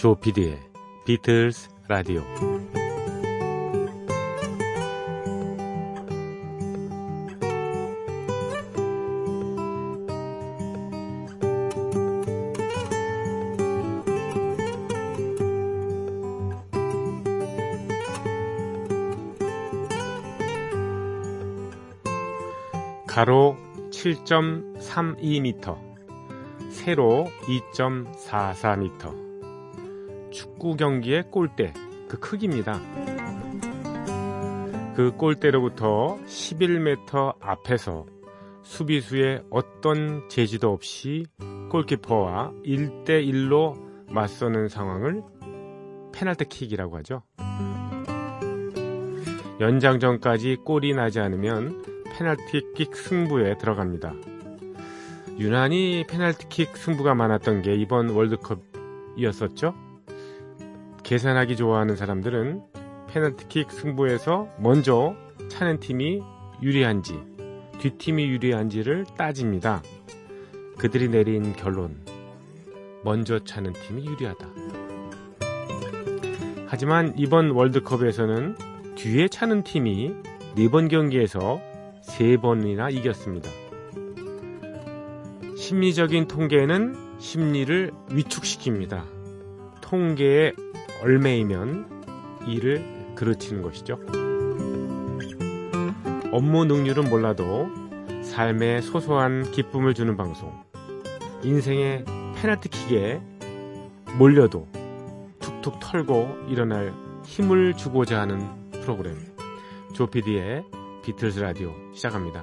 조피디의 비틀스 라디오 가로 7.32m, 세로 2.44m. 축구 경기의 골대, 그 크기입니다. 그 골대로부터 11m 앞에서 수비수의 어떤 제지도 없이 골키퍼와 1대1로 맞서는 상황을 페널티킥이라고 하죠. 연장전까지 골이 나지 않으면 페널티킥 승부에 들어갑니다. 유난히 페널티킥 승부가 많았던 게 이번 월드컵이었었죠. 계산하기 좋아하는 사람들은 페널티킥 승부에서 먼저 차는 팀이 유리한지 뒷팀이 유리한지를 따집니다. 그들이 내린 결론 먼저 차는 팀이 유리하다. 하지만 이번 월드컵에서는 뒤에 차는 팀이 네 번 경기에서 세 번이나 이겼습니다. 심리적인 통계는 심리를 위축시킵니다. 통계의 얼매이면 이를 그르치는 것이죠. 업무 능률은 몰라도 삶에 소소한 기쁨을 주는 방송. 인생의 페널티킥에 몰려도 툭툭 털고 일어날 힘을 주고자 하는 프로그램. 조피디의 비틀즈 라디오 시작합니다.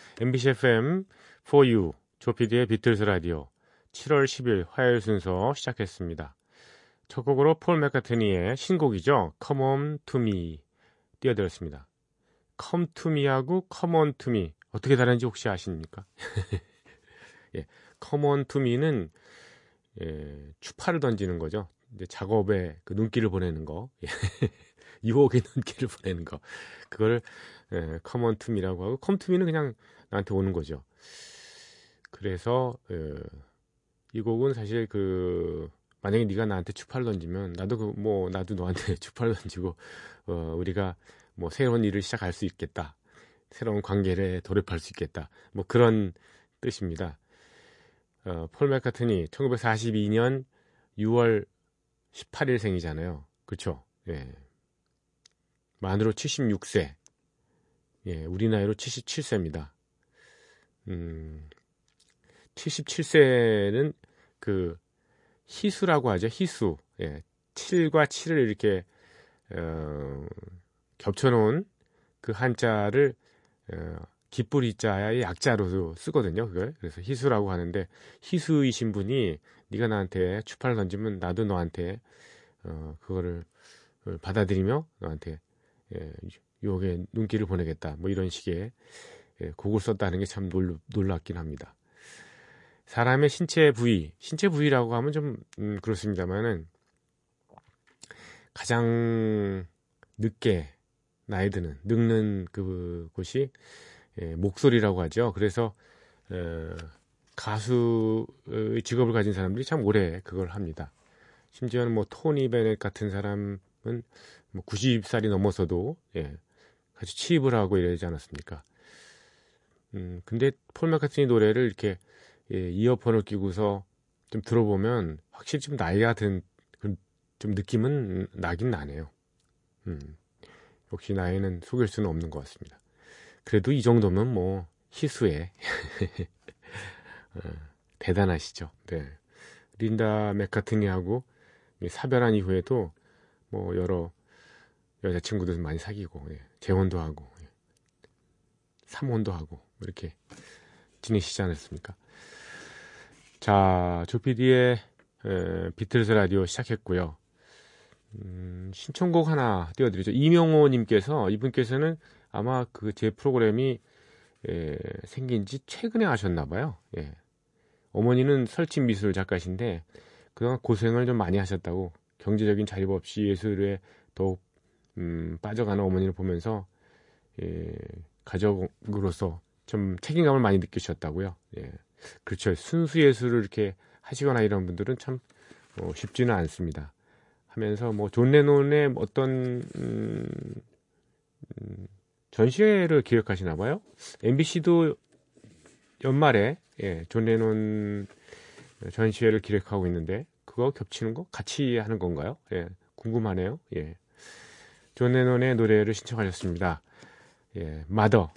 MBC FM 4U 조피디의 비틀스 라디오 7월 10일 화요일 순서 시작했습니다. 첫 곡으로 폴 맥카트니의 신곡이죠. Come On To Me 띄워드렸습니다. Come To Me하고 Come On To Me 어떻게 다른지 혹시 아십니까? 예, Come On To Me는 예, 추파를 던지는 거죠. 이제 작업에 그 눈길을 보내는 거. 예. 유혹의 눈길을 보내는 거. 그거를 예, to me라고 하고 me는 그냥 나한테 오는 거죠. 그래서 예, 이 곡은 사실 그 만약에 네가 나한테 추파를 던지면 나도 그 뭐 나도 너한테 추파를 던지고 어, 우리가 뭐 새로운 일을 시작할 수 있겠다. 새로운 관계를 돌입할 수 있겠다. 뭐 그런 뜻입니다. 어, 폴 맥카트니 1942년 6월 18일 생이잖아요. 그렇죠? 예. 만으로 76세. 예, 우리 나이로 77세입니다. 음, 77세는 그 희수라고 하죠. 희수. 예, 7과 7을 이렇게 어, 겹쳐놓은 그 한자를 어, 기뿌리자의 약자로도 쓰거든요. 그걸 그래서 희수라고 하는데 희수이신 분이 네가 나한테 추파를 던지면 나도 너한테 어, 그거를 받아들이며 너한테 예, 유혹의 눈길을 보내겠다. 뭐 이런 식의 예, 곡을 썼다는 게 참 놀랍긴 합니다. 사람의 신체 부위, 신체 부위라고 하면 좀 음, 그렇습니다만은 가장 늦게 나이 드는 늙는 그 곳이 예, 목소리라고 하죠. 그래서 어, 가수의 직업을 가진 사람들이 참 오래 그걸 합니다. 심지어는 뭐 토니 베넷 같은 사람은 뭐 90살이 넘어서도 예, 같이 취입을 하고 이러지 않았습니까? 음, 근데 폴 마카트니 노래를 이렇게 예, 이어폰을 끼고서 좀 들어보면 확실히 좀 나이가 든 좀 느낌은 나긴 나네요. 음, 역시 나이는 속일 수는 없는 것 같습니다. 그래도 이 정도면 뭐 희수에 어, 대단하시죠. 네. 린다 맥카트니하고 사별한 이후에도 뭐 여러 여자친구들 많이 사귀고 예. 재혼도 하고 예. 삼혼도 하고 뭐 이렇게 지내시지 않았습니까? 자, 조피디의 비틀즈 라디오 시작했고요. 음, 신청곡 하나 띄워드리죠. 이명호님께서 이분께서는 아마 그 제 프로그램이 예, 생긴 지 최근에 하셨나 봐요. 예. 어머니는 설치 미술 작가신데 그동안 고생을 좀 많이 하셨다고 경제적인 자립 없이 예술에 더욱 음, 빠져가는 어머니를 보면서 예, 가족으로서 좀 책임감을 많이 느끼셨다고요. 예. 그렇죠. 순수 예술을 이렇게 하시거나 이런 분들은 참 어, 쉽지는 않습니다. 하면서 뭐 존 레논의 어떤 음, 음, 전시회를 기획하시나 봐요. MBC도 연말에 예, 존 레논 전시회를 기획하고 있는데 그거 겹치는 거 같이 하는 건가요? 예, 궁금하네요. 예. 존 레논의 노래를 신청하셨습니다. 예, 마더.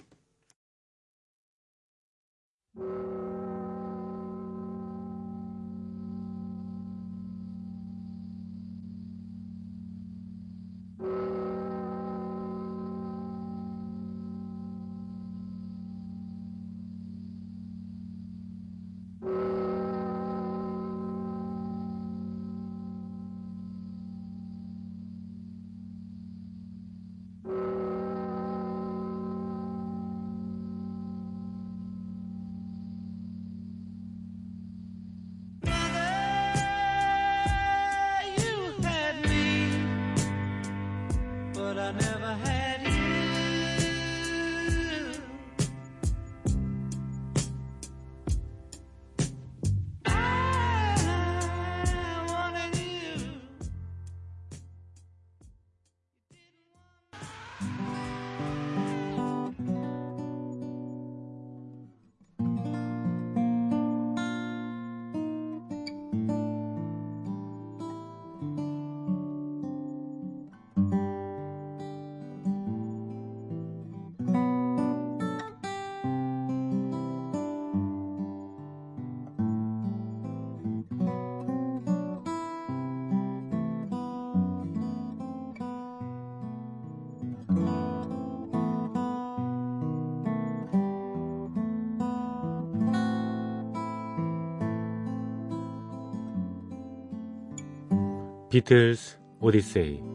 비틀스 오디세이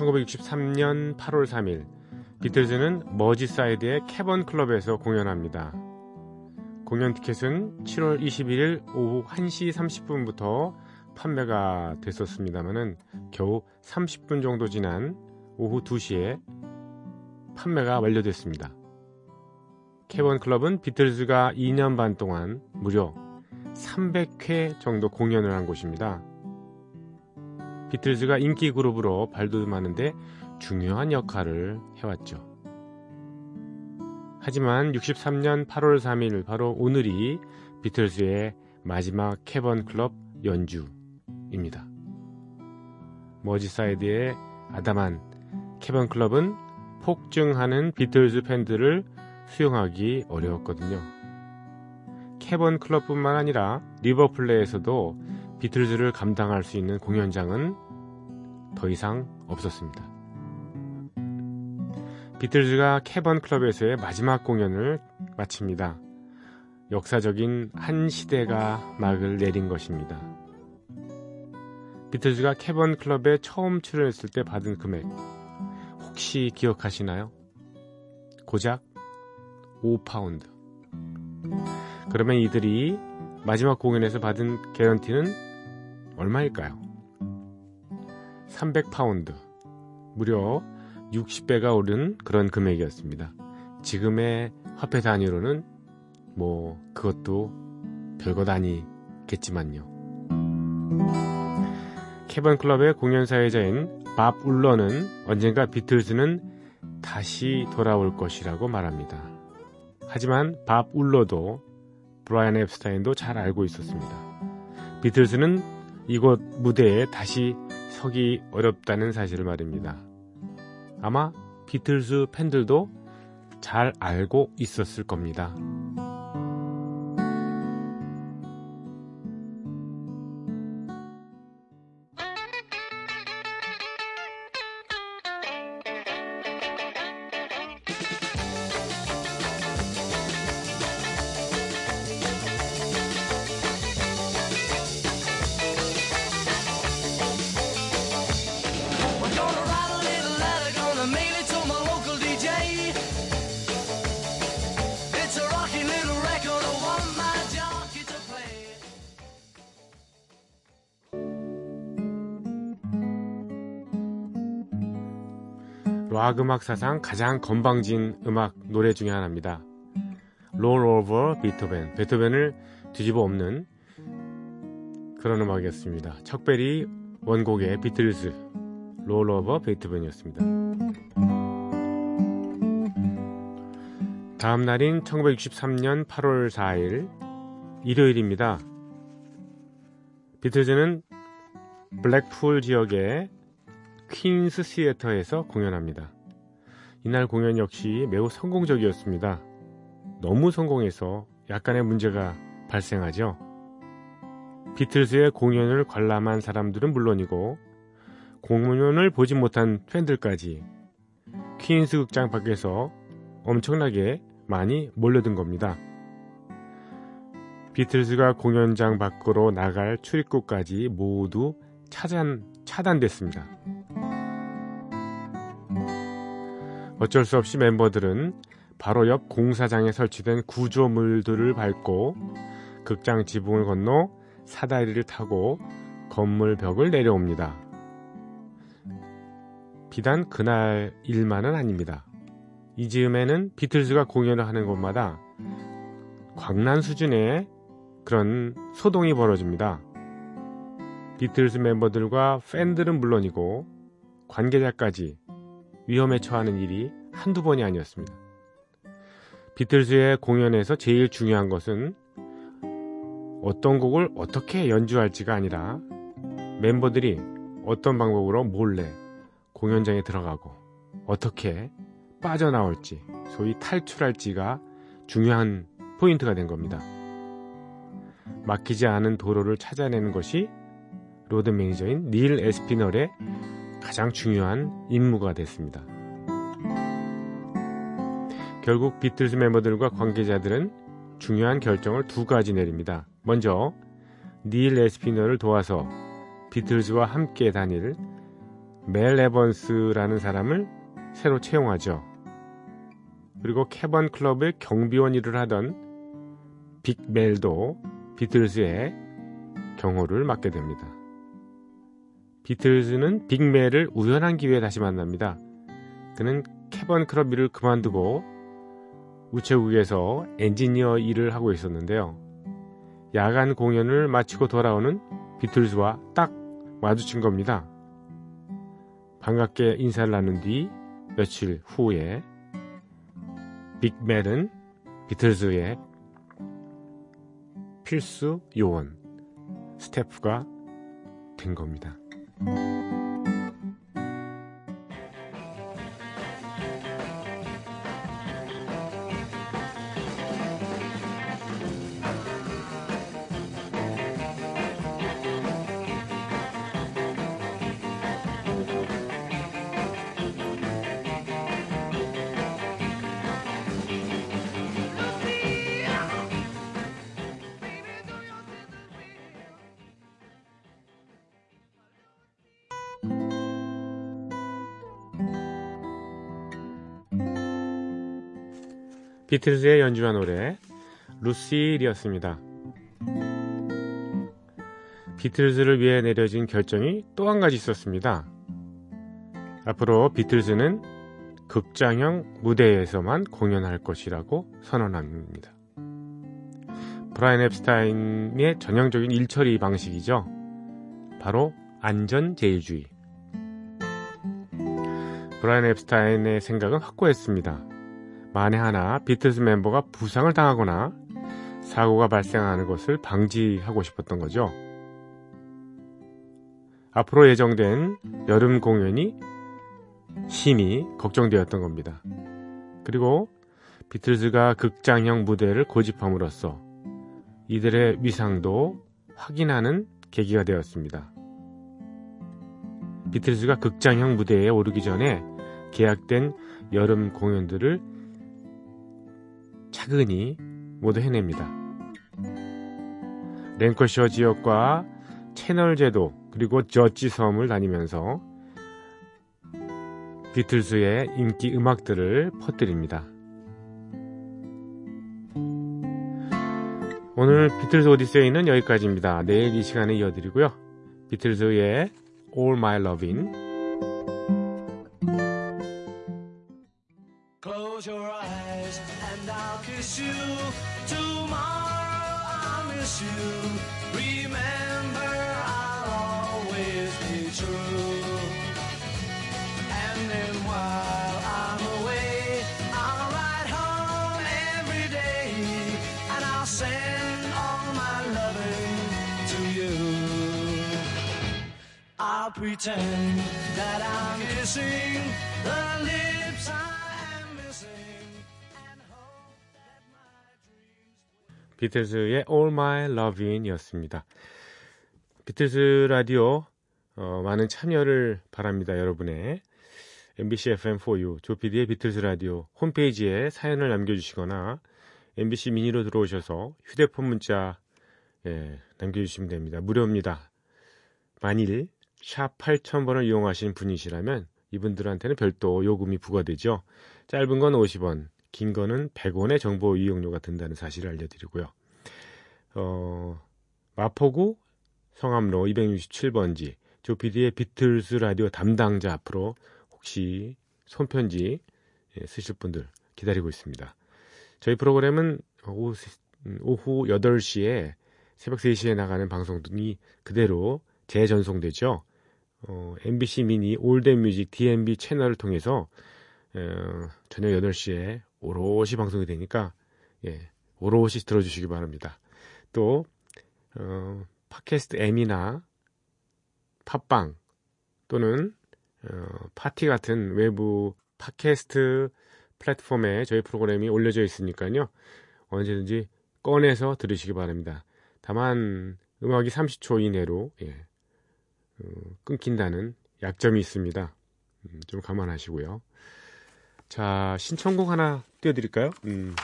1963년 8월 3일 비틀즈는 머지사이드의 캐번 클럽에서 공연합니다. 공연 티켓은 7월 21일 오후 1시 30분부터 판매가 됐었습니다만은 겨우 30분 정도 지난 오후 2시에 판매가 완료됐습니다. 캐번 클럽은 비틀즈가 2년 반 동안 무려 300회 정도 공연을 한 곳입니다. 비틀즈가 인기 그룹으로 발돋움하는데 중요한 역할을 해왔죠. 하지만 63년 8월 3일 바로 오늘이 비틀즈의 마지막 캐번 클럽 연주입니다. 머지사이드의 아담한 캐번 클럽은 폭증하는 비틀즈 팬들을 수용하기 어려웠거든요. 캐번 클럽뿐만 아니라 리버풀에서도 비틀즈를 감당할 수 있는 공연장은 더 이상 없었습니다. 비틀즈가 캐번 클럽에서의 마지막 공연을 마칩니다. 역사적인 한 시대가 막을 내린 것입니다. 비틀즈가 캐번 클럽에 처음 출연했을 때 받은 금액 혹시 기억하시나요? 고작 5파운드. 그러면 이들이 마지막 공연에서 받은 개런티는 얼마일까요? 300파운드. 무려 60배가 오른 그런 금액이었습니다. 지금의 화폐 단위로는 뭐 그것도 별것 아니겠지만요. 캐번 클럽의 공연 사회자인 밥 울러는 언젠가 비틀즈는 다시 돌아올 것이라고 말합니다. 하지만 밥 울러도 브라이언 앱스타인도 잘 알고 있었습니다. 비틀즈는 이곳 무대에 다시 서기 어렵다는 사실을 말입니다. 아마 비틀즈 팬들도 잘 알고 있었을 겁니다. 락 음악 사상 가장 건방진 음악 노래 중에 하나입니다. Roll Over Beethoven. 베토벤을 뒤집어 엎는 그런 음악이었습니다. 척베리 원곡의 비틀즈 Roll Over Beethoven이었습니다. 다음 날인 1963년 8월 4일 일요일입니다. 비틀즈는 블랙풀 지역의 퀸스 시애터에서 공연합니다. 이날 공연 역시 매우 성공적이었습니다. 너무 성공해서 약간의 문제가 발생하죠. 비틀즈의 공연을 관람한 사람들은 물론이고 공연을 보지 못한 팬들까지 퀸스 극장 밖에서 엄청나게 많이 몰려든 겁니다. 비틀즈가 공연장 밖으로 나갈 출입구까지 모두 차단, 차단됐습니다. 어쩔 수 없이 멤버들은 바로 옆 공사장에 설치된 구조물들을 밟고 극장 지붕을 건너 사다리를 타고 건물 벽을 내려옵니다. 비단 그날 일만은 아닙니다. 이 즈음에는 비틀즈가 공연을 하는 곳마다 광란 수준의 그런 소동이 벌어집니다. 비틀즈 멤버들과 팬들은 물론이고 관계자까지 위험에 처하는 일이 한두 번이 아니었습니다. 비틀즈의 공연에서 제일 중요한 것은 어떤 곡을 어떻게 연주할지가 아니라 멤버들이 어떤 방법으로 몰래 공연장에 들어가고 어떻게 빠져나올지 소위 탈출할지가 중요한 포인트가 된 겁니다. 막히지 않은 도로를 찾아내는 것이 로드 매니저인 닐 에스피널의 가장 중요한 임무가 됐습니다. 결국 비틀즈 멤버들과 관계자들은 중요한 결정을 두 가지 내립니다. 먼저 닐 에스피널을 도와서 비틀즈와 함께 다닐 멜 에번스라는 사람을 새로 채용하죠. 그리고 캐번 클럽의 경비원 일을 하던 빅멜도 비틀즈의 경호를 맡게 됩니다. 비틀즈는 빅멜을 우연한 기회에 다시 만납니다. 그는 캐번 일을 그만두고 우체국에서 엔지니어 일을 하고 있었는데요. 야간 공연을 마치고 돌아오는 비틀즈와 딱 마주친 겁니다. 반갑게 인사를 나눈 뒤 며칠 후에 빅멜은 비틀즈의 필수 요원 스태프가 된 겁니다. you 비틀즈의 연주한 노래 루시리였습니다. 비틀즈를 위해 내려진 결정이 또 한 가지 있었습니다. 앞으로 비틀즈는 극장형 무대에서만 공연할 것이라고 선언합니다. 브라이언 앱스타인의 전형적인 일처리 방식이죠. 바로 안전제일주의. 브라이언 앱스타인의 생각은 확고했습니다. 만에 하나 비틀스 멤버가 부상을 당하거나 사고가 발생하는 것을 방지하고 싶었던 거죠. 앞으로 예정된 여름 공연이 심히 걱정되었던 겁니다. 그리고 비틀즈가 극장형 무대를 고집함으로써 이들의 위상도 확인하는 계기가 되었습니다. 비틀즈가 극장형 무대에 오르기 전에 계약된 여름 공연들을 차근히 모두 해냅니다. 랭커셔 지역과 채널 제도 그리고 저지 섬을 다니면서 비틀즈의 인기 음악들을 퍼뜨립니다. 오늘 비틀즈 오디세이는 여기까지입니다. 내일 이 시간에 이어드리고요. 비틀즈의 All My Lovin' Close your eyes and I'll kiss you. Tomorrow I'll miss you. Remember, I'll always be true. And then while I'm away, I'll ride home every day. And I'll send all my loving to you. I'll pretend that I'm kissing the 비틀즈의 All My Lovin' 이었습니다. 비틀즈 라디오 어, 많은 참여를 바랍니다. 여러분의 MBC FM4U 조피디의 비틀즈 라디오 홈페이지에 사연을 남겨주시거나 MBC 미니로 들어오셔서 휴대폰 문자 예, 남겨주시면 됩니다. 무료입니다. 만일 샵 8000번을 이용하신 분이시라면 이분들한테는 별도 요금이 부과되죠. 짧은 건 50원, 긴 거는 100원의 정보 이용료가 든다는 사실을 알려드리고요. 어, 마포구 성암로 267번지 조피디의 비틀스 라디오 담당자 앞으로 혹시 손편지 예, 쓰실 분들 기다리고 있습니다. 저희 프로그램은 오후, 음, 오후 8시에 새벽 3시에 나가는 방송이 그대로 재전송되죠. 어, MBC 미니 올덴 뮤직 DMB 채널을 통해서 어, 저녁 8시에 오롯이 방송이 되니까 예, 오롯이 들어주시기 바랍니다. 또 어, 팟캐스트 M이나 팟빵 또는 어, 파티 같은 외부 팟캐스트 플랫폼에 저희 프로그램이 올려져 있으니까요. 언제든지 꺼내서 들으시기 바랍니다. 다만 음악이 30초 이내로 예, 어, 끊긴다는 약점이 있습니다. 음, 좀 감안하시고요. 자, 신청곡 하나 띄워드릴까요? 음,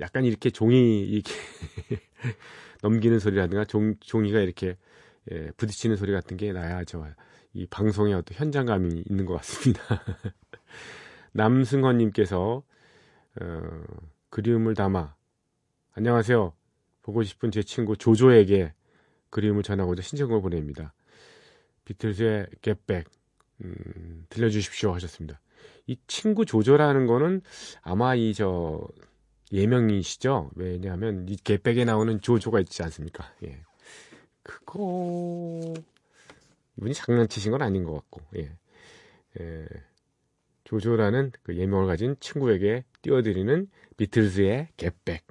약간 이렇게 종이 이렇게 넘기는 소리라든가 종, 종이가 이렇게 예, 부딪히는 소리 같은 게 나야 저이 방송에 어떤 현장감이 있는 것 같습니다. 남승헌님께서 어, 그리움을 담아 안녕하세요. 보고 싶은 제 친구 조조에게 그리움을 전하고자 신청을 보냅니다. 비틀즈의 겟백 음, 들려주십시오 하셨습니다. 이 친구 조조라는 거는 아마 이 저 예명이시죠? 왜냐하면 이 겟백에 나오는 조조가 있지 않습니까? 예. 그거 이분이 장난치신 건 아닌 것 같고 예. 예. 조조라는 그 예명을 가진 친구에게 띄워드리는 비틀즈의 겟백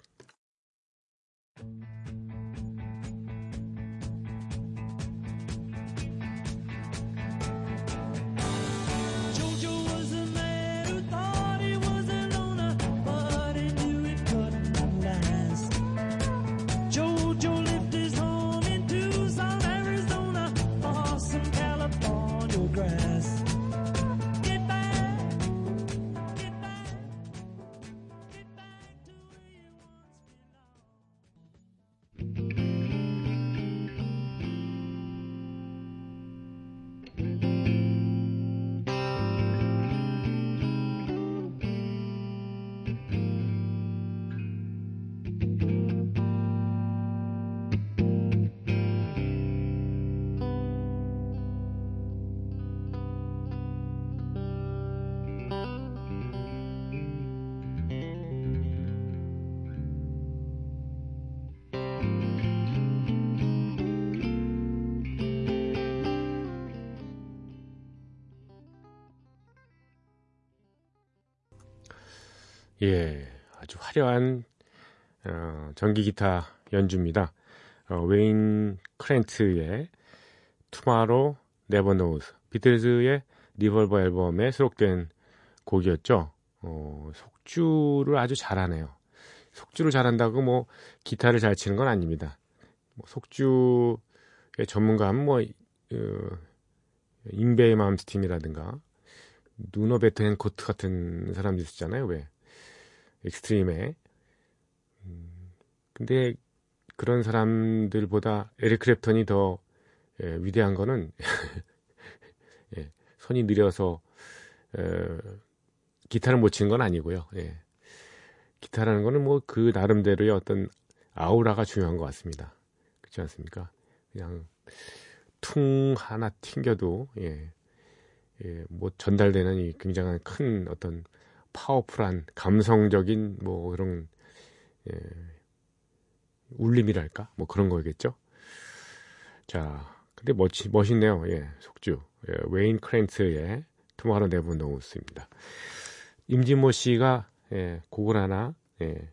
예, 아주 화려한 어, 전기 기타 연주입니다. 어, 웨인 크랜츠의 Tomorrow Never Knows 비틀즈의 Revolver 앨범에 수록된 곡이었죠. 어, 속주를 아주 잘하네요. 속주를 잘한다고 뭐 기타를 잘 치는 건 아닙니다. 뭐 속주의 전문가는 뭐 어, 잉베이 맘스틴이라든가 누노 베텐코트 같은 사람들 있었잖아요. 왜 엑스트림에 음, 근데 그런 사람들보다 에릭 클랩턴이 더 예, 위대한 거는 예, 손이 느려서 에, 기타를 못 치는 건 아니고요. 예. 기타라는 거는 뭐 그 나름대로의 어떤 아우라가 중요한 것 같습니다. 그렇지 않습니까? 그냥 퉁 하나 튕겨도 예, 예, 뭐 전달되는 이 굉장한 큰 어떤 파워풀한 감성적인 뭐 그런 예, 울림이랄까 뭐 그런 거겠죠. 자, 근데 멋지, 멋있네요. 예, 속주 예, 웨인 크랜트의 Tomorrow Never Knows입니다. 임진모 씨가 예, 곡을 하나 예,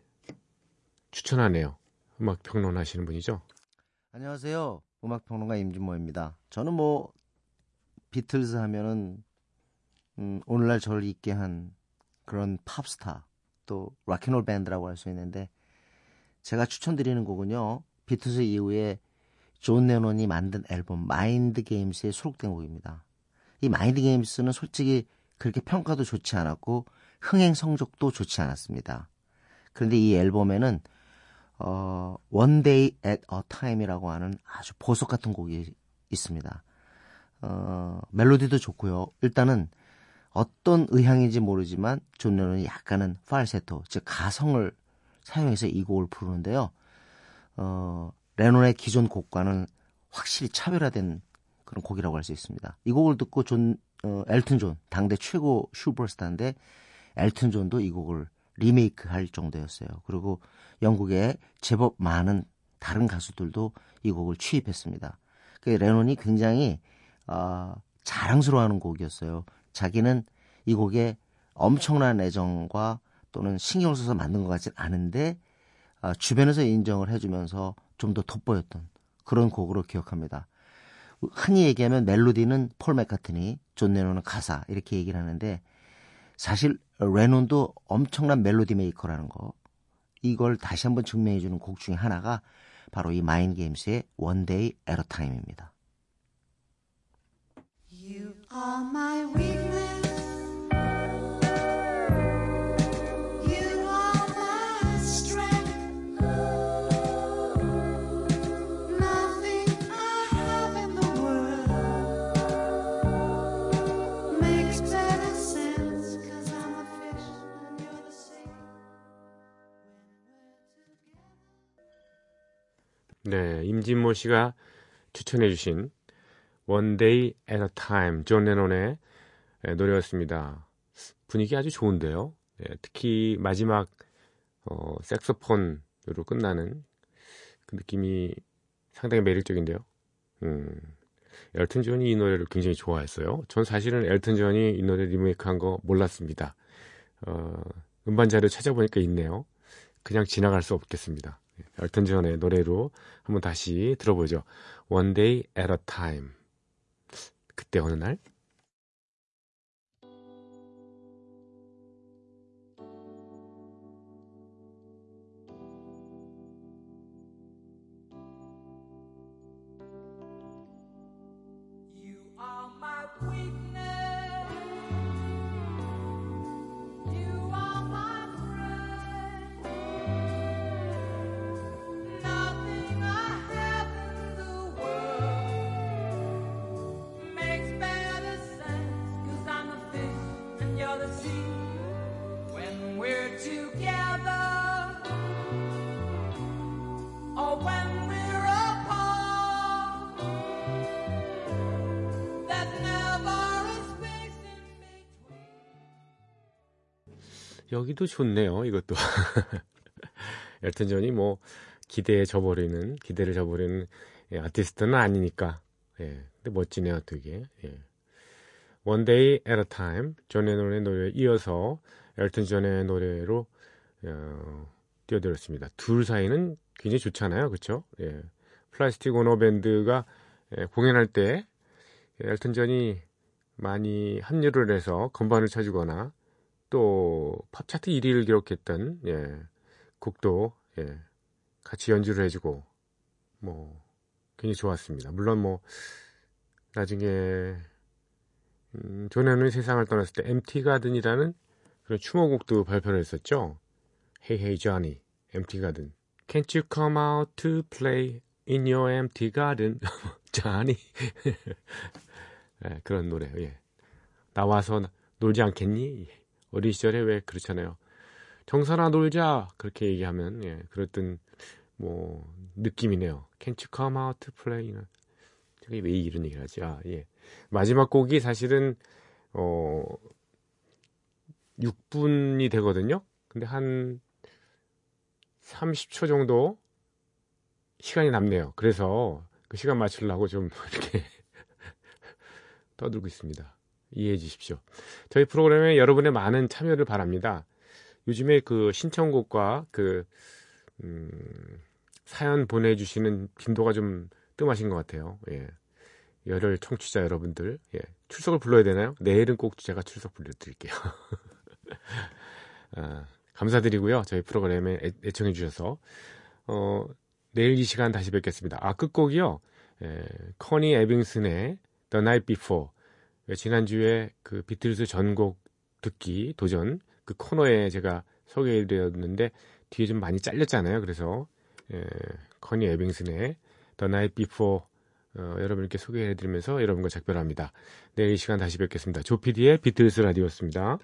추천하네요. 음악 평론하시는 분이죠. 안녕하세요. 음악 평론가 임진모입니다. 저는 뭐 비틀즈 하면은 음, 오늘날 저를 있게 한 그런 팝스타 또 락앤롤 밴드라고 할 수 있는데 제가 추천드리는 곡은요. 비틀즈 이후에 존 레논이 만든 앨범 Mind Games에 수록된 곡입니다. 이 Mind Games는 솔직히 그렇게 평가도 좋지 않았고 흥행 성적도 좋지 않았습니다. 그런데 이 앨범에는 어, One Day at a Time이라고 하는 아주 보석 같은 곡이 있습니다. 어, 멜로디도 좋고요. 일단은 어떤 의향인지 모르지만 존 레논이 약간은 팔세토, 즉 가성을 사용해서 이 곡을 부르는데요. 어, 레논의 기존 곡과는 확실히 차별화된 그런 곡이라고 할 수 있습니다. 이 곡을 듣고 존 어, 엘튼 존 당대 최고 슈퍼스타인데 엘튼 존도 이 곡을 리메이크 할 정도였어요. 그리고 영국의 제법 많은 다른 가수들도 이 곡을 취입했습니다. 그 레논이 굉장히 어, 자랑스러워하는 곡이었어요. 자기는 이 곡에 엄청난 애정과 또는 신경 써서 만든 것 같진 않은데 어, 주변에서 인정을 해주면서 좀 더 돋보였던 그런 곡으로 기억합니다. 흔히 얘기하면 멜로디는 폴 맥카트니, 존 레논은 가사 이렇게 얘기를 하는데 사실 레논도 엄청난 멜로디 메이커라는 거 이걸 다시 한번 증명해 주는 곡 중에 하나가 바로 이 Mind Games의 a Time입니다. 네, 임진모 씨가 추천해 주신 One Day at a Time 존 레논의 예, 노래였습니다. 분위기 아주 좋은데요. 예, 특히 마지막 어, 색소폰으로 끝나는 그 느낌이 상당히 매력적인데요. 음, 엘튼 존이 이 노래를 굉장히 좋아했어요. 전 사실은 엘튼 존이 이 노래 리메이크한 거 몰랐습니다. 어, 음반 자료 찾아보니까 있네요. 그냥 지나갈 수 없겠습니다. 엘튼 존의 노래로 한번 다시 들어보죠. One Day at a Time. 그때 어느 날? 여기도 좋네요. 이것도. 엘튼 존이 뭐 기대에 져버리는 기대를 져버리는 예, 아티스트는 아니니까. 예. 근데 멋지네요, 되게. 예. One Day at a Time 존 레논의 노래에 이어서 엘튼 존의 노래로 어, 띄워드렸습니다. 둘 사이는 굉장히 좋잖아요, 그렇죠? 예. Plastic Ono Band가 예, 공연할 때 엘튼 존이 많이 합류를 해서 건반을 쳐주거나 또 팝차트 1위를 기록했던 예, 곡도 예, 같이 연주를 해주고 뭐 굉장히 좋았습니다. 물론 뭐 나중에 음, 존 레논이 세상을 떠났을 때 MT 가든이라는 그런 추모곡도 발표를 했었죠. Hey Hey Johnny, Empty Garden. Can't you come out to play in your empty garden, Johnny? 예, 그런 노래. 예. 나와서 놀지 않겠니? 어린 시절에 왜 그렇잖아요. 정선아 놀자 그렇게 얘기하면 예, 그랬던 뭐 느낌이네요. Can't you come out to play? 저게 왜 이런 얘기를 하지? 아, 예. 마지막 곡이 사실은 어 6분이 되거든요. 근데 한 30초 정도 시간이 남네요. 그래서 그 시간 맞추려고 좀 이렇게 떠들고 있습니다. 이해해 주십시오. 저희 프로그램에 여러분의 많은 참여를 바랍니다. 요즘에 그 신청곡과 그, 음, 사연 보내주시는 빈도가 좀 뜸하신 것 같아요. 예. 열혈 청취자 여러분들, 예. 출석을 불러야 되나요? 내일은 꼭 제가 출석 불러드릴게요. 아, 감사드리고요. 저희 프로그램에 애, 애청해 주셔서. 어, 내일 이 시간 다시 뵙겠습니다. 아, 끝곡이요. 예, 커니 에빙슨의 The Night Before. 예, 지난주에 그 비틀즈 전곡 듣기 도전 그 코너에 제가 소개해드렸는데 뒤에 좀 많이 잘렸잖아요. 그래서 예, 커니 에빙슨의 The Night Before 어, 여러분께 소개해드리면서 여러분과 작별합니다. 내일 이 시간 다시 뵙겠습니다. 조피디의 비틀즈 라디오였습니다.